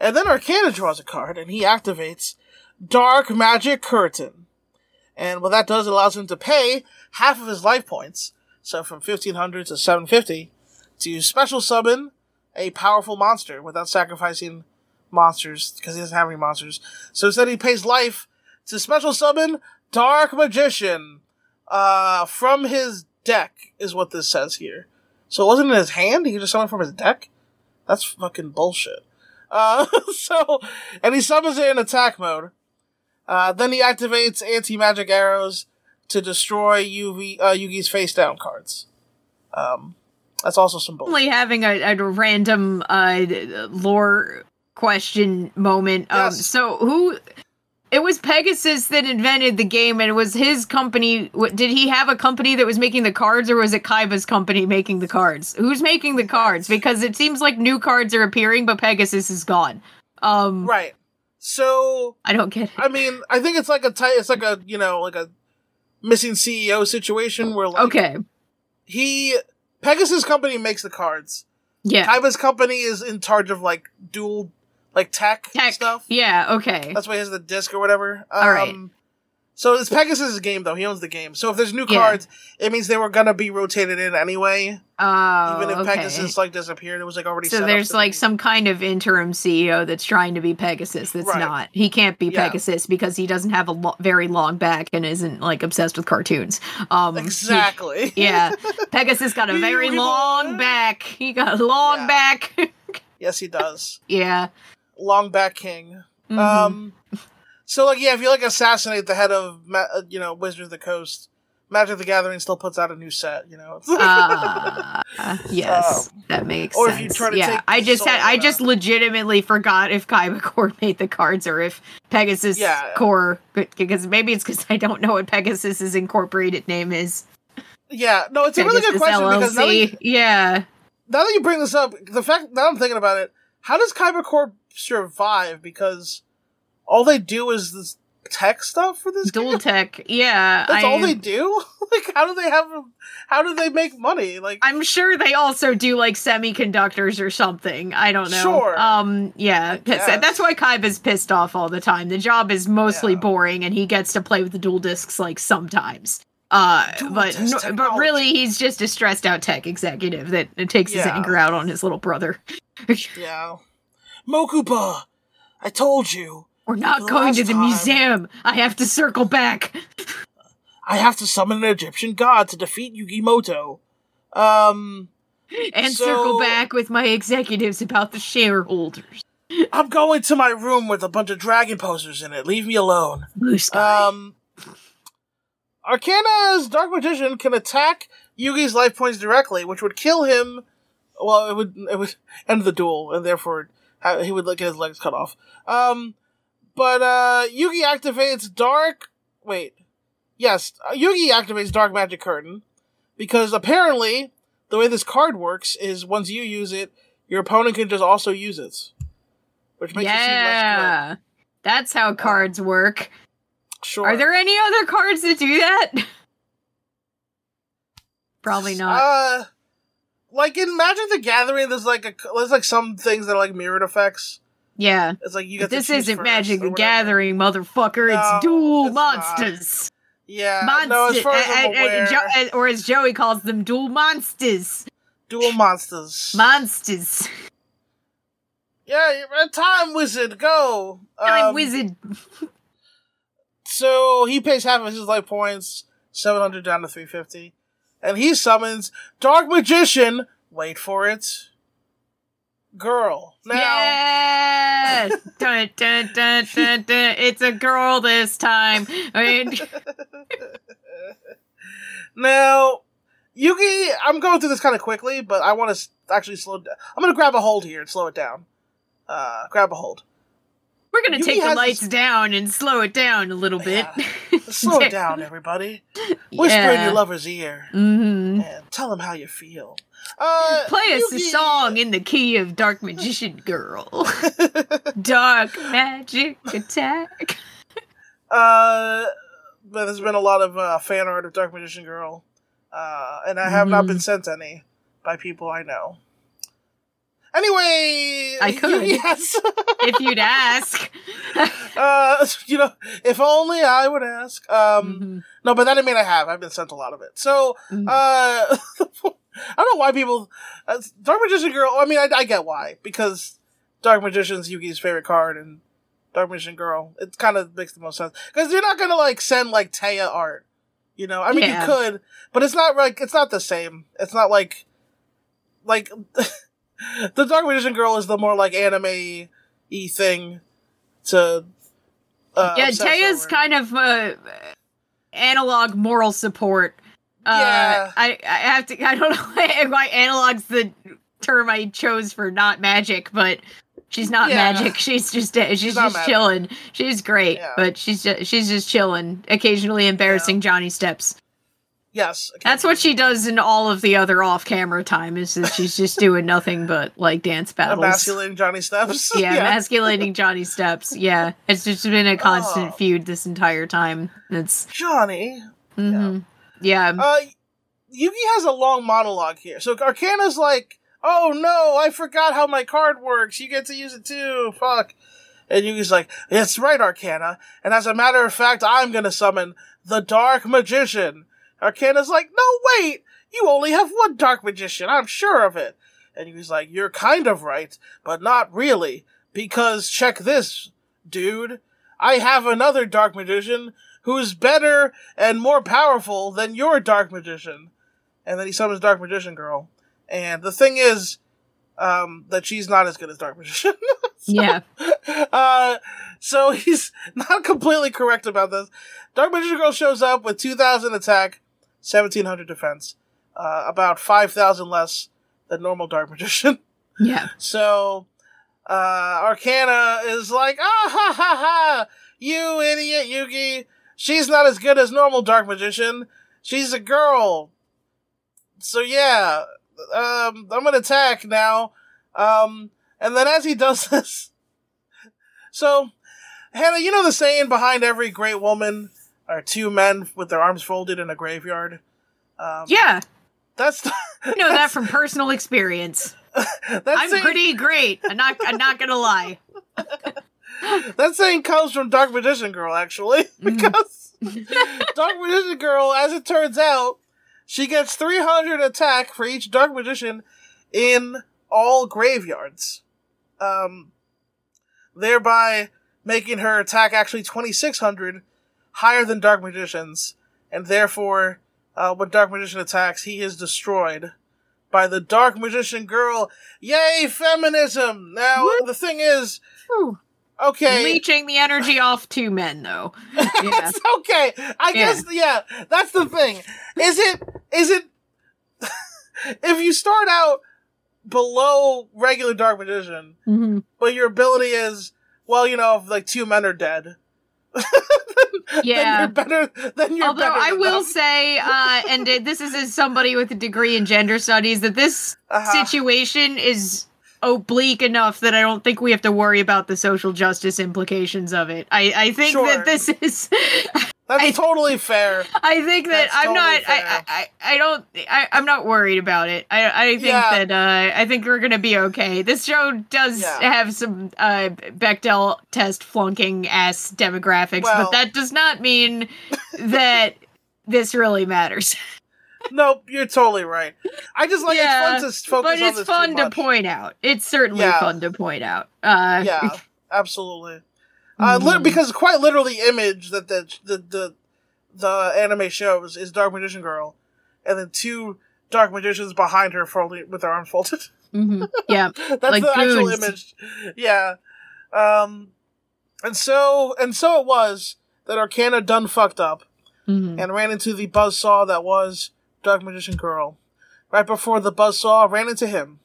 And then Arkana draws a card, and he activates Dark Magic Curtain. And what that does, it allows him to pay half of his life points, so from 1500 to 750, to special summon a powerful monster without sacrificing monsters, because he doesn't have any monsters. So instead he pays life to special summon Dark Magician, uh, from his deck, is what this says here. So it wasn't in his hand, he just summon from his deck? That's fucking bullshit. Uh, so, and he summons it in attack mode. Uh, then he activates anti-magic arrows to destroy UV, uh, Yugi's face down cards. Um, that's also some bullshit. Only having a, a random uh, lore question moment. Um, Yes. so who? It was Pegasus that invented the game, and it was his company. Did he have a company that was making the cards, or was it Kaiba's company making the cards? Who's making the cards? Because it seems like new cards are appearing, but Pegasus is gone. Um, Right. So, I don't get it. I mean, I think it's like a ty- it's like a, you know, like a missing CEO situation where like okay, he Pegasus company makes the cards. yeah, Kaiba's company is in charge of like duel like tech, tech stuff. Yeah, okay, That's why he has the disc or whatever. Um, All right. So it's Pegasus' game though. He owns the game. So if there's new Yeah. cards, it means they were gonna be rotated in anyway. uh, even if okay. Pegasus like disappeared, it was like already. So set there's like be- some kind of interim CEO that's trying to be Pegasus. That's Right. not. He can't be Yeah. Pegasus because he doesn't have a lo- very long back and isn't like obsessed with cartoons. Um, he- exactly. yeah, Pegasus got a very long back. He got a long Yeah. back. yes, he does. yeah. Long back king. Mhm. Um, so like yeah, if you like assassinate the head of Ma- uh, you know Wizard of the Coast, Magic the Gathering still puts out a new set. You know, uh, yes, that makes Um, or if you try to yeah, I just had, I just legitimately forgot if Kaiba Core made the cards or if Pegasus Yeah. Core, because maybe it's because I don't know what Pegasus's incorporated name is. yeah, no, it's a really good Pegasus question because now that, you, yeah, now that you bring this up, the fact now I'm thinking about it, how does Kaiba Corp survive? Because all they do is this tech stuff for this duel game. tech. Yeah, That's I, all they do. like, how do they have? How do they make money? Like, I'm sure they also do like semiconductors or something. I don't know. Sure. Um. Yeah. guess. That's why Kaiba's pissed off all the time. The job is mostly Yeah. boring, and he gets to play with the duel discs like sometimes. Uh, Dual but no, but really, he's just a stressed out tech executive that takes his anger out on his little brother. yeah, Mokuba, I told you. We're not going to the time. museum. I have to circle back. I have to summon an Egyptian god to defeat Yugimoto. Um, And So- circle back with my executives about the shareholders. I'm going to my room with a bunch of dragon posters in it. Leave me alone. Blue sky. Um, Arkana's Dark Magician can attack Yugi's life points directly, which would kill him. Well, it would it would end the duel, and therefore ha- he would get his legs cut off. Um, but uh, Yugi activates Dark. Wait, yes, uh, Yugi activates Dark Magic Curtain because apparently the way this card works is once you use it, your opponent can just also use it, which makes it seem less yeah. That's how cards work. Sure. Are there any other cards that do that? Probably not. Uh, like in Magic the Gathering, there's like a there's like some things that are like mirrored effects. yeah. It's like you get this isn't Magic the. Gathering, motherfucker. No, it's duel it's not. monsters. Yeah, Monster- no, as far as uh, I'm uh, uh, aware, Jo- uh, or as Joey calls them, duel monsters. duel monsters. Monsters. yeah, you're a time wizard, go. I'm Um, wizard. So he pays half of his life points, seven hundred down to three fifty, and he summons Dark Magician. Wait for it, girl. Now, Yes! dun, dun, dun, dun, dun. It's a girl this time. I mean, Now, Yugi, I'm going through this kind of quickly, but I want to actually slow down. I'm going to grab a hold here and slow it down. Uh, grab a hold. We're gonna Yugi take the lights this- down and slow it down a little bit. Slow it down, everybody. Whisper in your lover's ear hmm and tell him how you feel. Uh, Play us a song in the key of Dark Magician Girl. Dark Magic Attack. Uh, but there's been a lot of uh, fan art of Dark Magician Girl, uh, and I have not Mhm. been sent any by people I know. Anyway, I could. Yes. if you'd ask. uh, you know, if only I would ask. Um, Mhm. no, but that I mean I have. I've been sent a lot of it. So, Mhm. uh, I don't know why people. Uh, Dark Magician Girl. I mean, I, I get why because Dark Magician's Yugi's favorite card, and Dark Magician Girl. It kind of makes the most sense because you're not gonna like send like Téa art. You know, I mean, Yeah. you could, but it's not like it's not the same. It's not like like the Dark Magician Girl is the more like anime y thing to. Uh, yeah, Téa's over. kind of uh, analog moral support. Uh, Yeah. I, I have to. I don't know why, analog's the term I chose for not magic, but she's not Yeah. magic. She's just uh, she's, just chilling. She's great, Yeah. but she's just she's just chilling. Occasionally embarrassing Johnny steps. Yes, That's what she does in all of the other off-camera time. Is that she's just doing nothing but like dance battles. Emasculating Johnny Steps. yeah, emasculating Johnny Steps. Yeah, it's just been a constant Oh. feud this entire time. It's Johnny. mhm. yeah, Uh, Yugi has a long monologue here. So Arkana's like, "Oh no, I forgot how my card works. You get to use it too. Fuck." And Yugi's like, "That's right, Arkana. And as a matter of fact, I'm gonna summon the Dark Magician." Arkana's like, "No, wait. You only have one Dark Magician. I'm sure of it." And Yugi's like, "You're kind of right, but not really, because check this, dude. I have another Dark Magician." Who's better and more powerful than your Dark Magician? and then he summons Dark Magician Girl. And the thing is, um, that she's not as good as Dark Magician. yeah. uh, so he's not completely correct about this. Dark Magician Girl shows up with 2,000 attack, 1,700 defense, uh, about 5,000 less than normal Dark Magician. Yeah. So, uh, Arkana is like, ah ha ha ha, you idiot Yugi. She's not as good as normal Dark Magician. She's a girl. So yeah, um, I'm gonna attack now. Um, and then as he does this, so, Hannah, you know the saying behind every great woman are two men with their arms folded in a graveyard? Um, Yeah. That's, I know that from personal experience. that's I'm saying- pretty great. I'm not I'm not gonna lie. That saying comes from Dark Magician Girl, actually, because Dark Magician Girl, as it turns out, she gets 300 attack for each Dark Magician in all graveyards, um, thereby making her attack actually 2600 higher than Dark Magician's, and therefore, uh, when Dark Magician attacks, he is destroyed by the Dark Magician Girl. Yay, feminism! Now, Woo. the thing is, Whew. okay. Leeching the energy off two men though. Yeah. It's okay. I guess yeah, that's the thing. Is it is it if you start out below regular dark magician, Mhm. but your ability is well, you know, if like two men are dead. then Yeah. you're better than you're better. Although I will them. say, uh, and this is as somebody with a degree in gender studies, that this Uh-huh. situation is oblique enough that I don't think we have to worry about the social justice implications of it. I, I think Sure. that this is That's I- totally fair. I think that That's I'm totally not. I. I, I don't. I, I'm not worried about it. I I think Yeah. that uh, I think we're gonna be okay. This show does Yeah. have some uh, Bechdel test flunking ass demographics, Well- but that does not mean that this really matters. Nope, you're totally right. I just like Yeah, it's fun to focus but it's fun to point out. It's certainly fun to point out. Uh, yeah, absolutely. Uh, li- Mhm. because quite literally, image that the the the the anime shows is Dark Magician Girl, and then two Dark Magicians behind her folding with their arms folded. mhm. Yeah. That's Like the actual goons. image. Yeah. Um, and so and so it was that Arkana done fucked up Mhm. and ran into the buzzsaw that was Dark Magician Girl. Right before the buzzsaw ran into him.